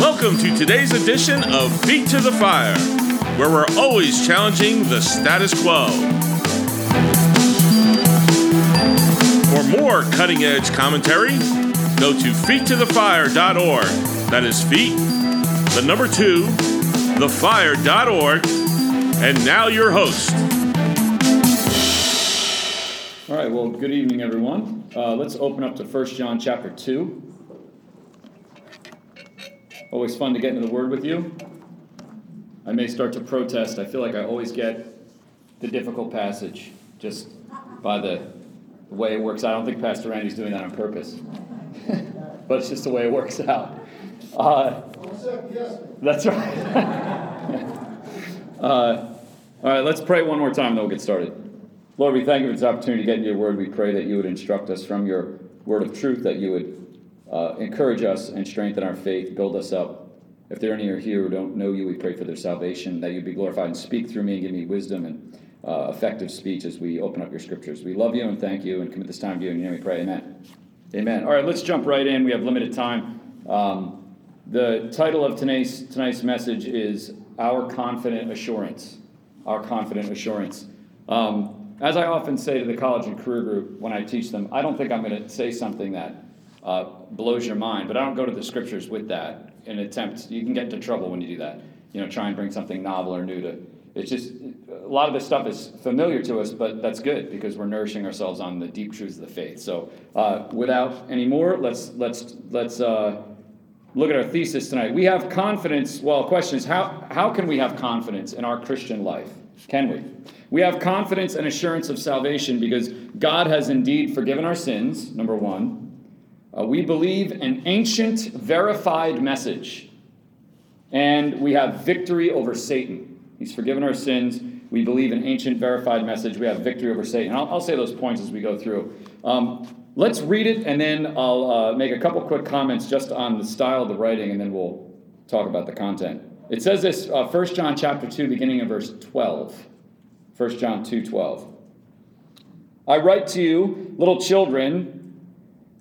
Welcome to today's edition of Feet to the Fire, where we're always challenging the status quo. For more cutting edge commentary, go to feet2thefire.org. That is feet, the number two, thefire.org. And now your host. All right, well, good evening, everyone. Uh, let's open up to 1 John chapter 2. Always fun to get into the Word with you. I may start to protest. I feel like I always get the difficult passage just by the way it works. I don't think Pastor Randy's doing that on purpose, but it's just the way it works out. Uh, that's right. uh, all right, let's pray one more time, then we'll get started. Lord, we thank you for this opportunity to get into your word. We pray that you would instruct us from your word of truth, that you would uh, encourage us and strengthen our faith, build us up. If there are any here who don't know you, we pray for their salvation, that you be glorified and speak through me and give me wisdom and uh, effective speech as we open up your scriptures. We love you and thank you and commit this time to you. And you know we pray, Amen. Amen. All right, let's jump right in. We have limited time. Um, the title of tonight's, tonight's message is Our Confident Assurance. Our Confident Assurance. Um, as I often say to the college and career group when I teach them, I don't think I'm going to say something that uh, blows your mind. But I don't go to the scriptures with that in attempt. You can get into trouble when you do that. You know, try and bring something novel or new to. It's just a lot of this stuff is familiar to us, but that's good because we're nourishing ourselves on the deep truths of the faith. So, uh, without any more, let's let's let's uh, look at our thesis tonight. We have confidence. Well, question is how how can we have confidence in our Christian life? Can we? We have confidence and assurance of salvation because God has indeed forgiven our sins. Number one. Uh, we believe an ancient, verified message, and we have victory over Satan. He's forgiven our sins. We believe an ancient, verified message. We have victory over Satan. I'll, I'll say those points as we go through. Um, let's read it, and then I'll uh, make a couple quick comments just on the style of the writing, and then we'll talk about the content. It says this, uh, 1 John chapter 2, beginning in verse 12. 1 John 2, 12. I write to you, little children,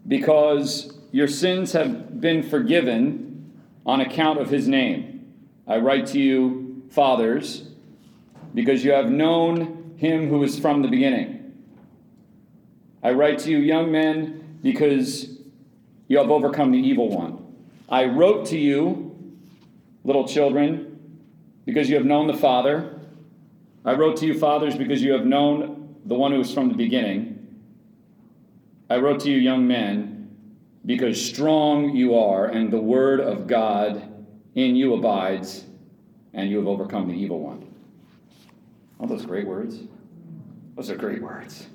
because your sins have been forgiven on account of his name. I write to you, fathers, because you have known him who is from the beginning. I write to you, young men, because you have overcome the evil one. I wrote to you, little children, because you have known the Father. I wrote to you, fathers, because you have known the one who is from the beginning. I wrote to you, young men, because strong you are, and the word of God in you abides, and you have overcome the evil one. All those great words? Those are great words.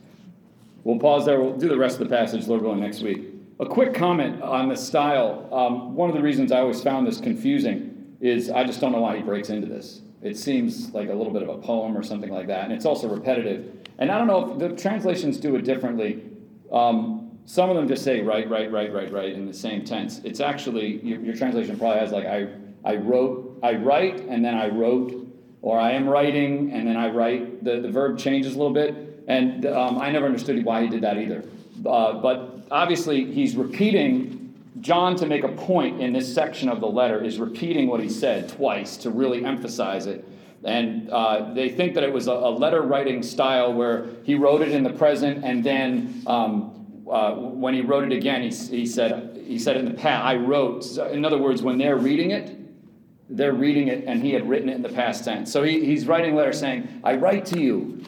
We'll pause there. We'll do the rest of the passage, Lord willing, next week. A quick comment on the style. Um, one of the reasons I always found this confusing is I just don't know why he breaks into this. It seems like a little bit of a poem or something like that, and it's also repetitive. And I don't know if the translations do it differently. Um, some of them just say right, right, right, right, right in the same tense. It's actually your, your, translation probably has like I, I wrote, I write, and then I wrote, or I am writing, and then I write. The, the verb changes a little bit, and um, I never understood why he did that either. Uh, but obviously, he's repeating. John, to make a point in this section of the letter, is repeating what he said twice to really emphasize it. And uh, they think that it was a, a, letter writing style where he wrote it in the present, and then um, uh, when he wrote it again, he, he said he said in the past, "I wrote." So in other words, when they're reading it, they're reading it, and he had written it in the past tense. So he, he's writing a letter saying, "I write to you,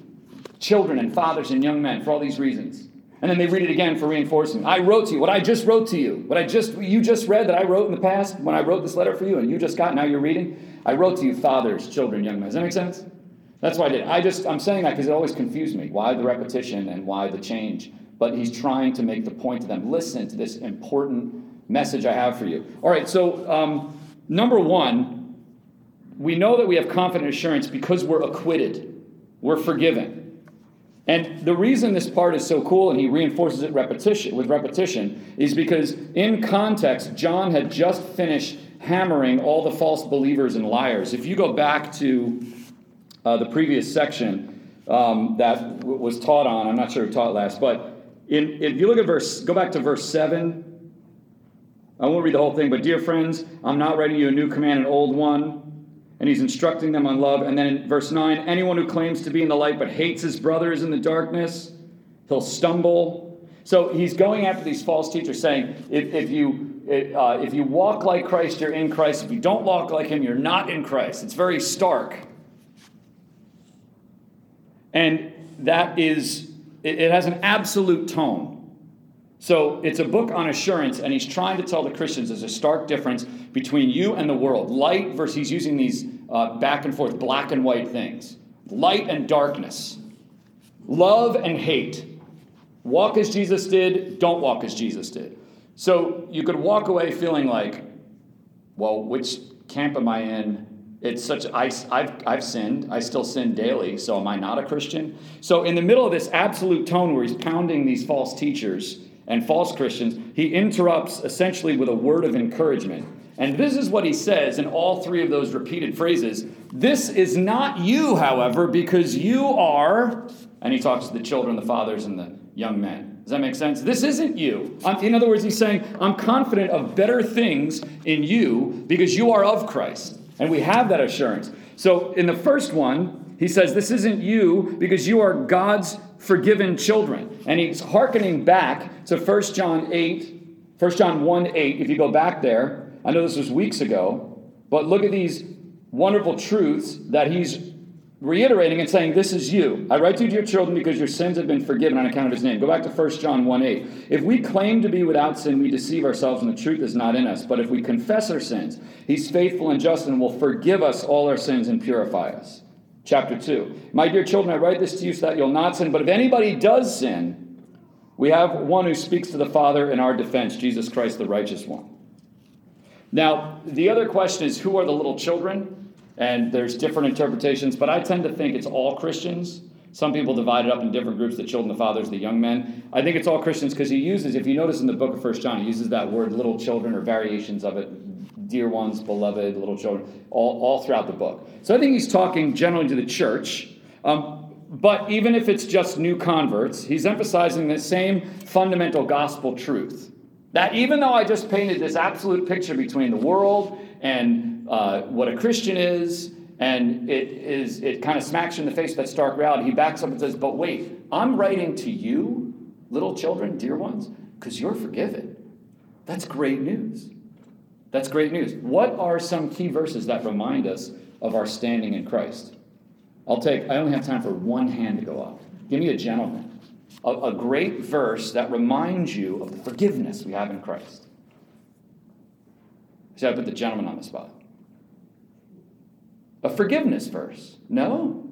children and fathers and young men, for all these reasons." And then they read it again for reinforcing. I wrote to you what I just wrote to you, what I just you just read that I wrote in the past when I wrote this letter for you, and you just got now you're reading. I wrote to you, fathers, children, young men. Does that make sense? That's why I did. I just I'm saying that because it always confused me. Why the repetition and why the change? But he's trying to make the point to them. Listen to this important message I have for you. All right. So um, number one, we know that we have confident assurance because we're acquitted. We're forgiven. And the reason this part is so cool, and he reinforces it repetition with repetition, is because in context, John had just finished hammering all the false believers and liars. If you go back to uh, the previous section um, that w- was taught on, I'm not sure who taught last, but in, if you look at verse, go back to verse 7. Uh, I won't read the whole thing, but dear friends, I'm not writing you a new command, an old one. And he's instructing them on love. And then in verse 9, anyone who claims to be in the light but hates his brother is in the darkness, he'll stumble. So he's going after these false teachers, saying, if, if you uh, if you walk like Christ, you're in Christ. If you don't walk like him, you're not in Christ. It's very stark. And that is, it, it has an absolute tone. So it's a book on assurance, and he's trying to tell the Christians there's a stark difference between you and the world. Light versus, he's using these uh, back and forth, black and white things. Light and darkness. Love and hate. Walk as Jesus did, don't walk as Jesus did. So you could walk away feeling like, well, which camp am I in? It's such, I, I've, I've sinned. I still sin daily, so am I not a Christian? So, in the middle of this absolute tone where he's pounding these false teachers, and false Christians, he interrupts essentially with a word of encouragement. And this is what he says in all three of those repeated phrases. This is not you, however, because you are, and he talks to the children, the fathers, and the young men. Does that make sense? This isn't you. In other words, he's saying, I'm confident of better things in you because you are of Christ. And we have that assurance. So in the first one, he says, This isn't you because you are God's forgiven children. And he's hearkening back to 1 John 8, 1 John 1 8. If you go back there, I know this was weeks ago, but look at these wonderful truths that he's reiterating and saying, This is you. I write to you, dear children, because your sins have been forgiven on account of his name. Go back to 1 John 1 8. If we claim to be without sin, we deceive ourselves, and the truth is not in us. But if we confess our sins, he's faithful and just and will forgive us all our sins and purify us. Chapter 2. My dear children, I write this to you so that you'll not sin. But if anybody does sin, we have one who speaks to the Father in our defense, Jesus Christ, the righteous one. Now, the other question is who are the little children? And there's different interpretations, but I tend to think it's all Christians. Some people divide it up in different groups the children, the fathers, the young men. I think it's all Christians because he uses, if you notice in the book of First John, he uses that word little children or variations of it, dear ones, beloved, little children, all, all throughout the book. So I think he's talking generally to the church. Um, but even if it's just new converts, he's emphasizing the same fundamental gospel truth. That even though I just painted this absolute picture between the world and uh, what a Christian is, and it is it kind of smacks you in the face that stark reality. He backs up and says, "But wait, I'm writing to you, little children, dear ones, because you're forgiven. That's great news. That's great news. What are some key verses that remind us of our standing in Christ? I'll take. I only have time for one hand to go up. Give me a gentleman. A, a great verse that reminds you of the forgiveness we have in Christ. See, I put the gentleman on the spot. A forgiveness verse. No?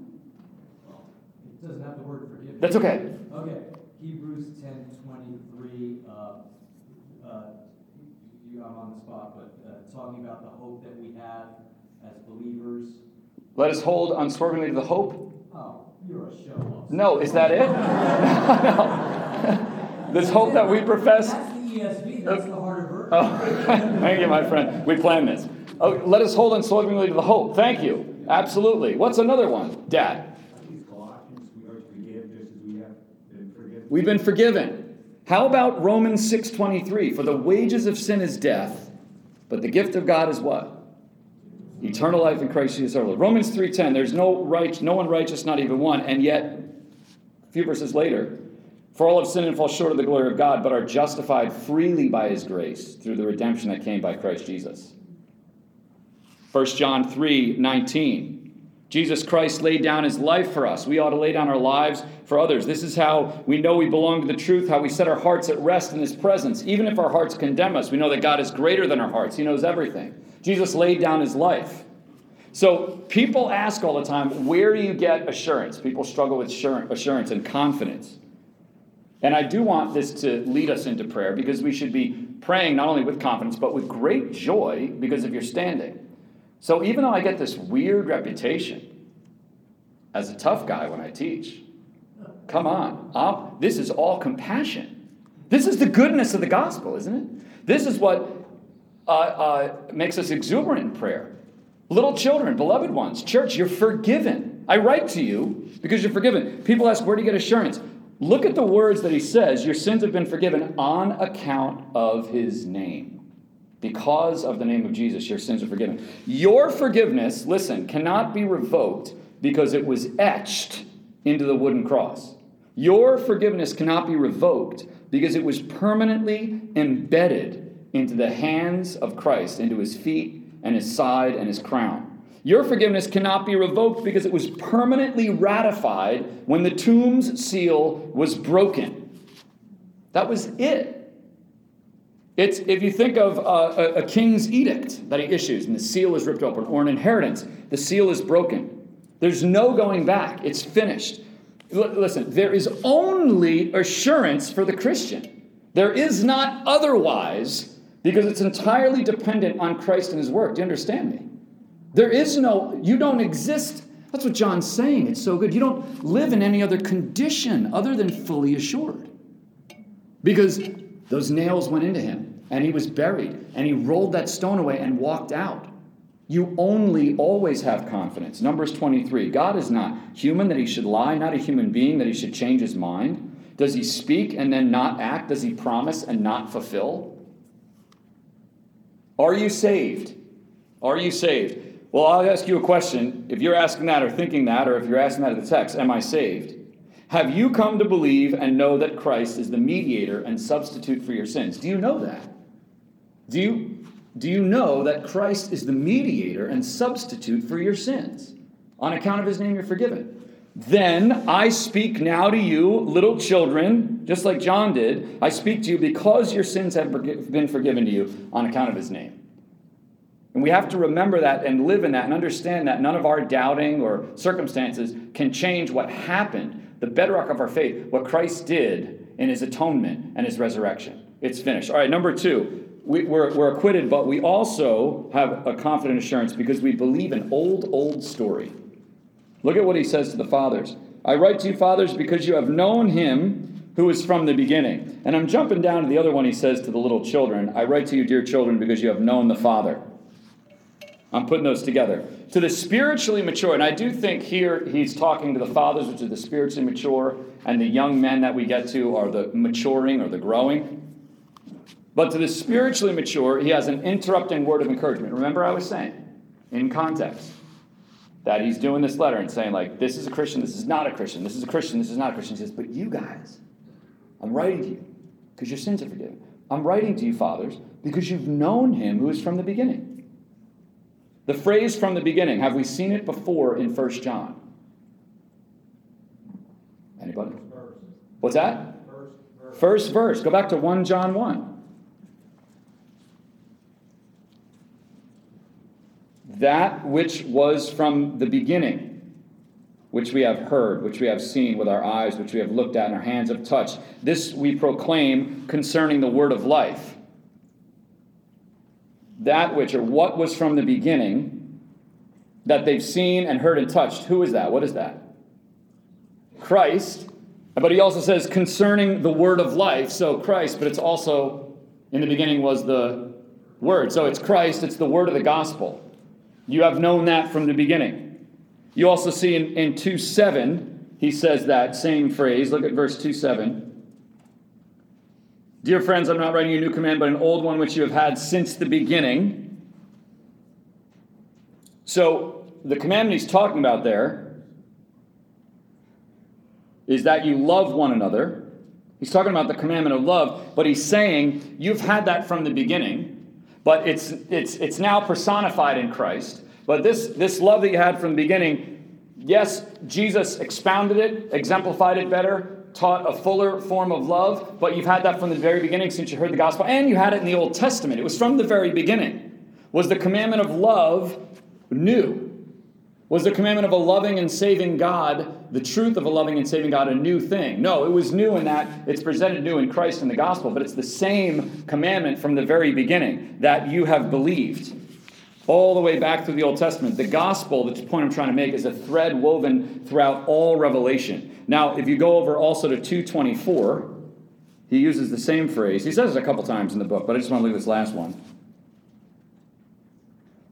It doesn't have the word forgiveness. That's okay. Okay. Hebrews 10 23. Uh, you, I'm on the spot, but uh, talking about the hope that we have as believers. Let us hold unswervingly to the hope. Oh, you're a show off. No, is that it? no. this hope that we profess. That's the ESV. That's the harder verse. Oh, thank you, my friend. We planned this. Oh, let us hold unswervingly to the hope. Thank you. Absolutely. What's another one, Dad? We've been forgiven. How about Romans 6:23? For the wages of sin is death, but the gift of God is what? Eternal life in Christ Jesus our Lord. Romans 3:10. There's no right, no one righteous, not even one, and yet a few verses later, for all have sinned and fall short of the glory of God, but are justified freely by his grace through the redemption that came by Christ Jesus. 1 John 3 19. Jesus Christ laid down his life for us. We ought to lay down our lives for others. This is how we know we belong to the truth, how we set our hearts at rest in his presence. Even if our hearts condemn us, we know that God is greater than our hearts. He knows everything. Jesus laid down his life. So people ask all the time, where do you get assurance? People struggle with assurance and confidence. And I do want this to lead us into prayer because we should be praying not only with confidence, but with great joy because of your standing. So even though I get this weird reputation as a tough guy when I teach, come on, I'm, this is all compassion. This is the goodness of the gospel, isn't it? This is what uh, uh, makes us exuberant in prayer. Little children, beloved ones, church, you're forgiven. I write to you because you're forgiven. People ask, where do you get assurance? Look at the words that he says Your sins have been forgiven on account of his name. Because of the name of Jesus, your sins are forgiven. Your forgiveness, listen, cannot be revoked because it was etched into the wooden cross. Your forgiveness cannot be revoked because it was permanently embedded into the hands of Christ, into his feet and his side and his crown. Your forgiveness cannot be revoked because it was permanently ratified when the tomb's seal was broken. That was it. It's if you think of a, a, king's edict that he issues and the seal is ripped open, or an inheritance, the seal is broken. There's no going back. It's finished. L- listen, there is only assurance for the Christian. There is not otherwise because it's entirely dependent on Christ and his work. Do you understand me? There is no, you don't exist. That's what John's saying. It's so good. You don't live in any other condition other than fully assured. Because those nails went into him and he was buried and he rolled that stone away and walked out. You only always have confidence. Numbers 23 God is not human that he should lie, not a human being that he should change his mind. Does he speak and then not act? Does he promise and not fulfill? Are you saved? Are you saved? Well, I'll ask you a question. If you're asking that or thinking that, or if you're asking that of the text, am I saved? Have you come to believe and know that Christ is the mediator and substitute for your sins? Do you know that? Do you, do you know that Christ is the mediator and substitute for your sins? On account of his name, you're forgiven. Then I speak now to you, little children, just like John did. I speak to you because your sins have been forgiven to you on account of his name. And we have to remember that and live in that and understand that none of our doubting or circumstances can change what happened, the bedrock of our faith, what Christ did in his atonement and his resurrection. It's finished. All right, number two, we, we're acquitted, but we also have a confident assurance because we believe an old, old story. Look at what he says to the fathers. I write to you, fathers, because you have known him who is from the beginning. And I'm jumping down to the other one he says to the little children. I write to you, dear children, because you have known the Father. I'm putting those together. To the spiritually mature, and I do think here he's talking to the fathers, which are the spiritually mature, and the young men that we get to are the maturing or the growing. But to the spiritually mature, he has an interrupting word of encouragement. Remember, I was saying, in context, that he's doing this letter and saying, like, this is a Christian, this is not a Christian, this is a Christian, this is not a Christian. He says, but you guys, I'm writing to you because your sins are forgiven. I'm writing to you, fathers, because you've known him who is from the beginning. The phrase from the beginning, have we seen it before in 1 John? Anybody? What's that? First. First verse. Go back to 1 John 1. That which was from the beginning, which we have heard, which we have seen with our eyes, which we have looked at and our hands have touched, this we proclaim concerning the word of life that which, or what was from the beginning, that they've seen and heard and touched. Who is that? What is that? Christ. But he also says concerning the word of life. So Christ, but it's also in the beginning was the word. So it's Christ, it's the word of the gospel. You have known that from the beginning. You also see in, in 2 7, he says that same phrase. Look at verse 2 7. Dear friends, I'm not writing you a new command, but an old one which you have had since the beginning. So, the commandment he's talking about there is that you love one another. He's talking about the commandment of love, but he's saying you've had that from the beginning, but it's, it's, it's now personified in Christ. But this, this love that you had from the beginning, yes, Jesus expounded it, exemplified it better, taught a fuller form of love, but you've had that from the very beginning since you heard the gospel, and you had it in the Old Testament. It was from the very beginning. Was the commandment of love new? Was the commandment of a loving and saving God, the truth of a loving and saving God, a new thing? No, it was new in that it's presented new in Christ in the gospel, but it's the same commandment from the very beginning that you have believed. All the way back through the Old Testament. The gospel, the point I'm trying to make, is a thread woven throughout all Revelation. Now, if you go over also to 224, he uses the same phrase. He says it a couple times in the book, but I just want to leave this last one.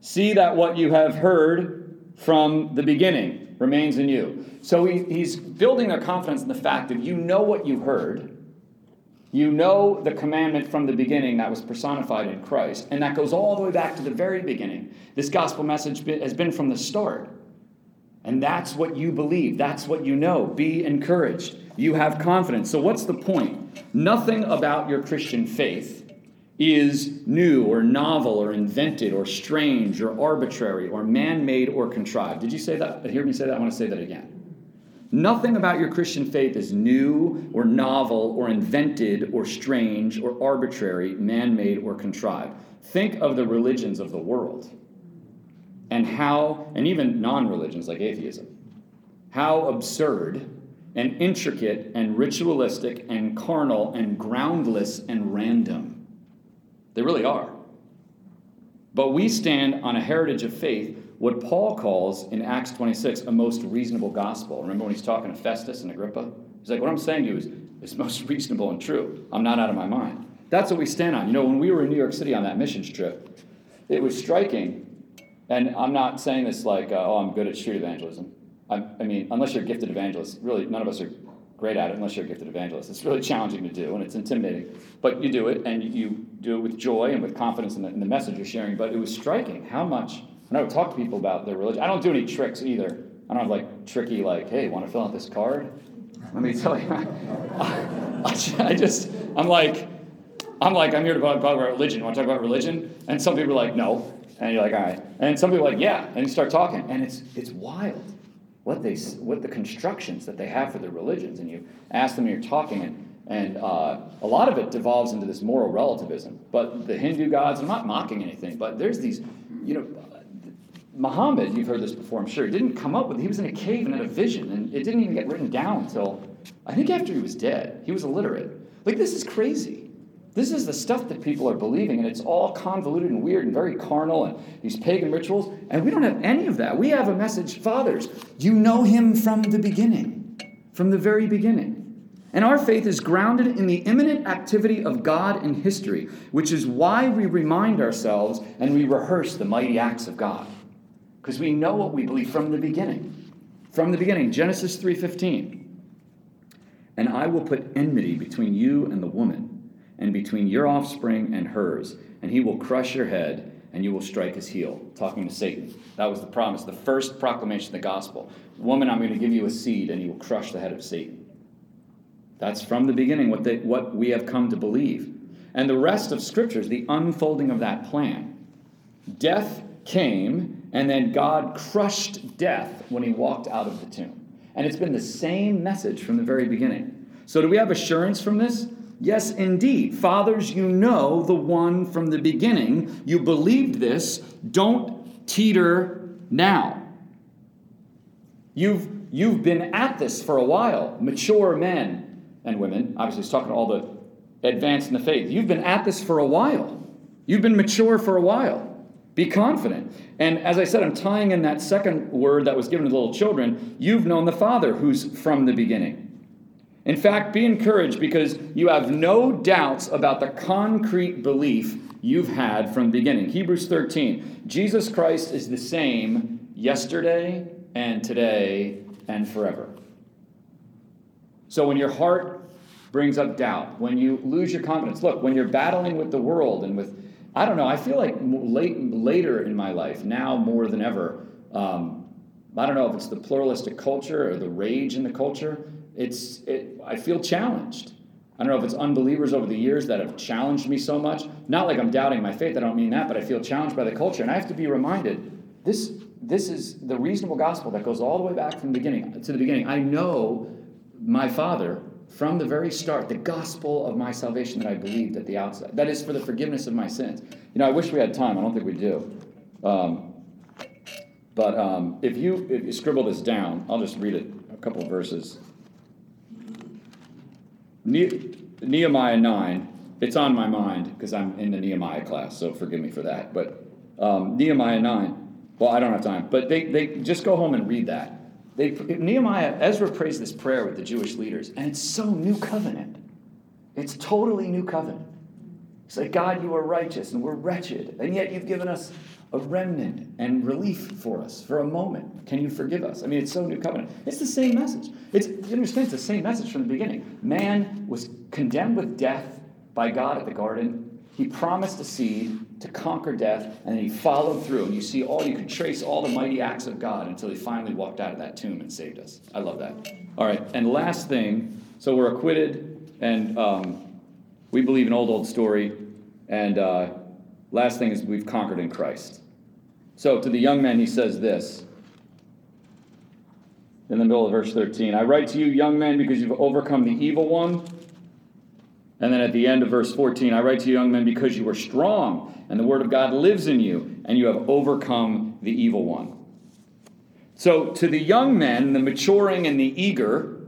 See that what you have heard from the beginning remains in you. So he, he's building their confidence in the fact that you know what you heard, You know the commandment from the beginning that was personified in Christ, and that goes all the way back to the very beginning. This gospel message has been from the start. And that's what you believe. That's what you know. Be encouraged. You have confidence. So, what's the point? Nothing about your Christian faith is new or novel or invented or strange or arbitrary or man made or contrived. Did you say that? Hear me say that? I want to say that again. Nothing about your Christian faith is new or novel or invented or strange or arbitrary, man made or contrived. Think of the religions of the world and how, and even non religions like atheism, how absurd and intricate and ritualistic and carnal and groundless and random they really are. But we stand on a heritage of faith what Paul calls in Acts 26 a most reasonable gospel. Remember when he's talking to Festus and Agrippa? He's like, What I'm saying to you is, is most reasonable and true. I'm not out of my mind. That's what we stand on. You know, when we were in New York City on that missions trip, it was striking. And I'm not saying this like, uh, oh, I'm good at street evangelism. I, I mean, unless you're a gifted evangelist, really, none of us are great at it unless you're a gifted evangelist. It's really challenging to do and it's intimidating. But you do it and you do it with joy and with confidence in the, in the message you're sharing. But it was striking how much I don't talk to people about their religion. I don't do any tricks either. I don't have like tricky, like, hey, want to fill out this card? Let me tell you. I, just, I'm like, I'm like, I'm here to talk about religion. Want to talk about religion? And some people are like, no. And you're like, all right. And some people are like, yeah. And you start talking, and it's it's wild what they what the constructions that they have for their religions. And you ask them, and you're talking, and and uh, a lot of it devolves into this moral relativism. But the Hindu gods, I'm not mocking anything, but there's these, you know, Muhammad, you've heard this before, I'm sure, he didn't come up with it. He was in a cave and had a vision, and it didn't even get written down until I think after he was dead. He was illiterate. Like, this is crazy. This is the stuff that people are believing, and it's all convoluted and weird and very carnal and these pagan rituals. And we don't have any of that. We have a message, fathers, you know him from the beginning, from the very beginning. And our faith is grounded in the imminent activity of God in history, which is why we remind ourselves and we rehearse the mighty acts of God because we know what we believe from the beginning. From the beginning, Genesis 3:15. And I will put enmity between you and the woman, and between your offspring and hers, and he will crush your head, and you will strike his heel. Talking to Satan. That was the promise, the first proclamation of the gospel. Woman, I'm going to give you a seed, and you will crush the head of Satan. That's from the beginning what, they, what we have come to believe. And the rest of Scripture is the unfolding of that plan. Death came and then God crushed death when he walked out of the tomb. And it's been the same message from the very beginning. So, do we have assurance from this? Yes, indeed. Fathers, you know the one from the beginning. You believed this. Don't teeter now. You've, you've been at this for a while, mature men and women. Obviously, he's talking to all the advanced in the faith. You've been at this for a while. You've been mature for a while. Be confident. And as I said, I'm tying in that second word that was given to the little children. You've known the Father who's from the beginning. In fact, be encouraged because you have no doubts about the concrete belief you've had from the beginning. Hebrews 13 Jesus Christ is the same yesterday and today and forever. So when your heart brings up doubt, when you lose your confidence, look, when you're battling with the world and with I don't know. I feel like late, later in my life, now more than ever, um, I don't know if it's the pluralistic culture or the rage in the culture. It's, it, I feel challenged. I don't know if it's unbelievers over the years that have challenged me so much. Not like I'm doubting my faith, I don't mean that, but I feel challenged by the culture. And I have to be reminded this, this is the reasonable gospel that goes all the way back from the beginning to the beginning. I know my Father from the very start the gospel of my salvation that I believed at the outset. That is for the forgiveness of my sins. You know, I wish we had time. I don't think we do. Um, but um, if, you, if you scribble this down, I'll just read it a couple verses. Ne- Nehemiah 9, it's on my mind because I'm in the Nehemiah class, so forgive me for that. But um, Nehemiah 9, well, I don't have time, but they, they just go home and read that. They, Nehemiah, Ezra prays this prayer with the Jewish leaders, and it's so new covenant. It's totally new covenant. It's like, God, you are righteous and we're wretched, and yet you've given us a remnant and relief for us for a moment. Can you forgive us? I mean, it's so new covenant. It's the same message. It's, you understand, it's the same message from the beginning. Man was condemned with death by God at the garden. He promised a seed to conquer death, and then he followed through. And you see all, you can trace all the mighty acts of God until he finally walked out of that tomb and saved us. I love that. All right, and last thing so we're acquitted, and um, we believe an old, old story. And uh, last thing is we've conquered in Christ. So to the young men, he says this in the middle of verse 13 I write to you, young men, because you've overcome the evil one. And then at the end of verse 14, I write to you, young men, because you are strong, and the word of God lives in you, and you have overcome the evil one. So, to the young men, the maturing and the eager,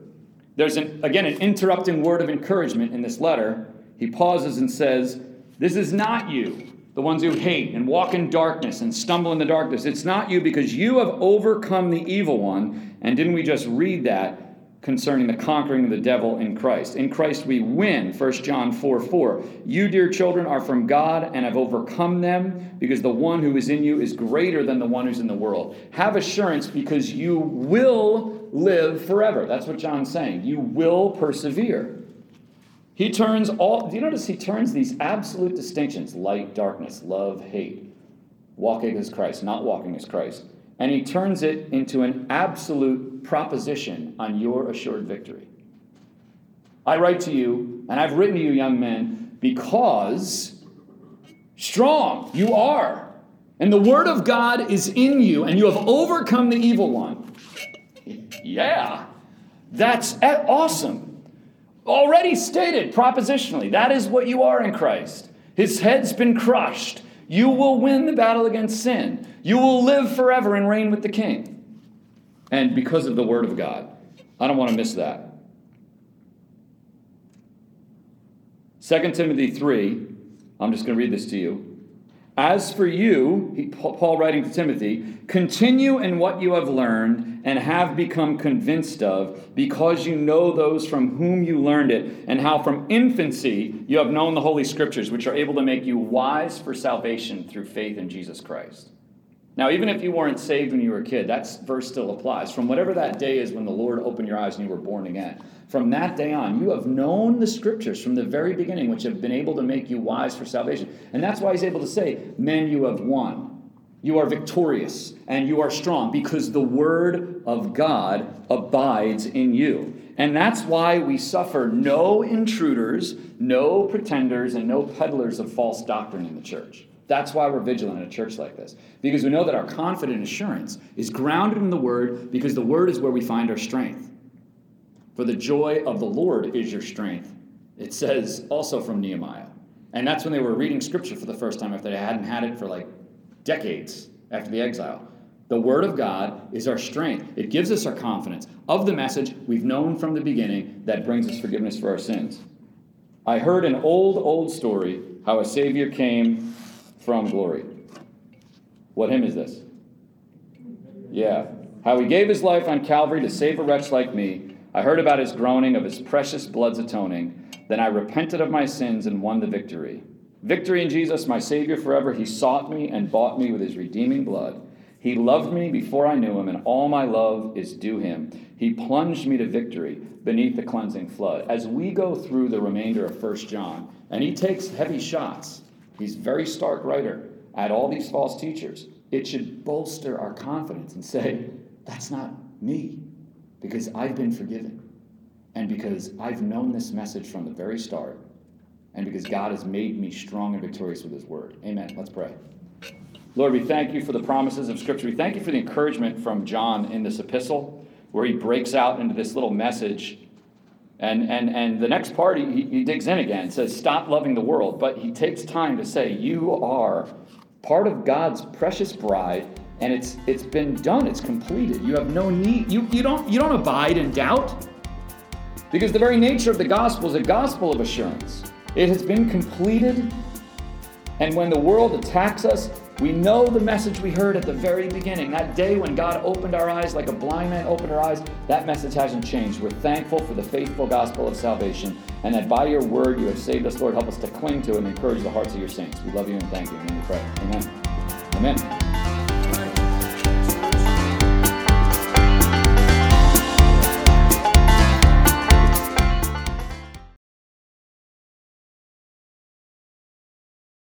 there's an, again an interrupting word of encouragement in this letter. He pauses and says, This is not you, the ones who hate and walk in darkness and stumble in the darkness. It's not you because you have overcome the evil one. And didn't we just read that? Concerning the conquering of the devil in Christ. In Christ we win, 1 John 4 4. You, dear children, are from God and have overcome them because the one who is in you is greater than the one who's in the world. Have assurance because you will live forever. That's what John's saying. You will persevere. He turns all, do you notice he turns these absolute distinctions light, darkness, love, hate, walking as Christ, not walking as Christ and he turns it into an absolute proposition on your assured victory. I write to you, and I've written to you, young men, because strong you are, and the word of God is in you, and you have overcome the evil one. Yeah, that's awesome. Already stated propositionally, that is what you are in Christ. His head's been crushed. You will win the battle against sin. You will live forever and reign with the king. And because of the word of God. I don't want to miss that. 2 Timothy 3, I'm just going to read this to you. As for you, Paul writing to Timothy, continue in what you have learned and have become convinced of, because you know those from whom you learned it, and how from infancy you have known the Holy Scriptures, which are able to make you wise for salvation through faith in Jesus Christ. Now, even if you weren't saved when you were a kid, that verse still applies. From whatever that day is when the Lord opened your eyes and you were born again, from that day on, you have known the scriptures from the very beginning, which have been able to make you wise for salvation. And that's why he's able to say, Men, you have won. You are victorious and you are strong because the word of God abides in you. And that's why we suffer no intruders, no pretenders, and no peddlers of false doctrine in the church. That's why we're vigilant in a church like this. Because we know that our confident assurance is grounded in the Word, because the Word is where we find our strength. For the joy of the Lord is your strength. It says also from Nehemiah. And that's when they were reading Scripture for the first time after they hadn't had it for like decades after the exile. The Word of God is our strength. It gives us our confidence of the message we've known from the beginning that brings us forgiveness for our sins. I heard an old, old story how a Savior came from glory. What hymn is this? Yeah. How he gave his life on Calvary to save a wretch like me. I heard about his groaning, of his precious blood's atoning. Then I repented of my sins and won the victory. Victory in Jesus, my Savior forever. He sought me and bought me with his redeeming blood. He loved me before I knew him, and all my love is due him. He plunged me to victory beneath the cleansing flood. As we go through the remainder of 1 John, and he takes heavy shots, He's very stark writer at all these false teachers. It should bolster our confidence and say, that's not me, because I've been forgiven, and because I've known this message from the very start, and because God has made me strong and victorious with His word. Amen. Let's pray. Lord, we thank you for the promises of Scripture. We thank you for the encouragement from John in this epistle, where he breaks out into this little message and, and, and the next part, he, he digs in again, says, Stop loving the world. But he takes time to say, You are part of God's precious bride, and it's, it's been done, it's completed. You have no need, you, you, don't, you don't abide in doubt. Because the very nature of the gospel is a gospel of assurance. It has been completed, And when the world attacks us, we know the message we heard at the very beginning. That day when God opened our eyes like a blind man opened our eyes, that message hasn't changed. We're thankful for the faithful gospel of salvation and that by your word you have saved us, Lord. Help us to cling to and encourage the hearts of your saints. We love you and thank you. We pray. Amen. Amen.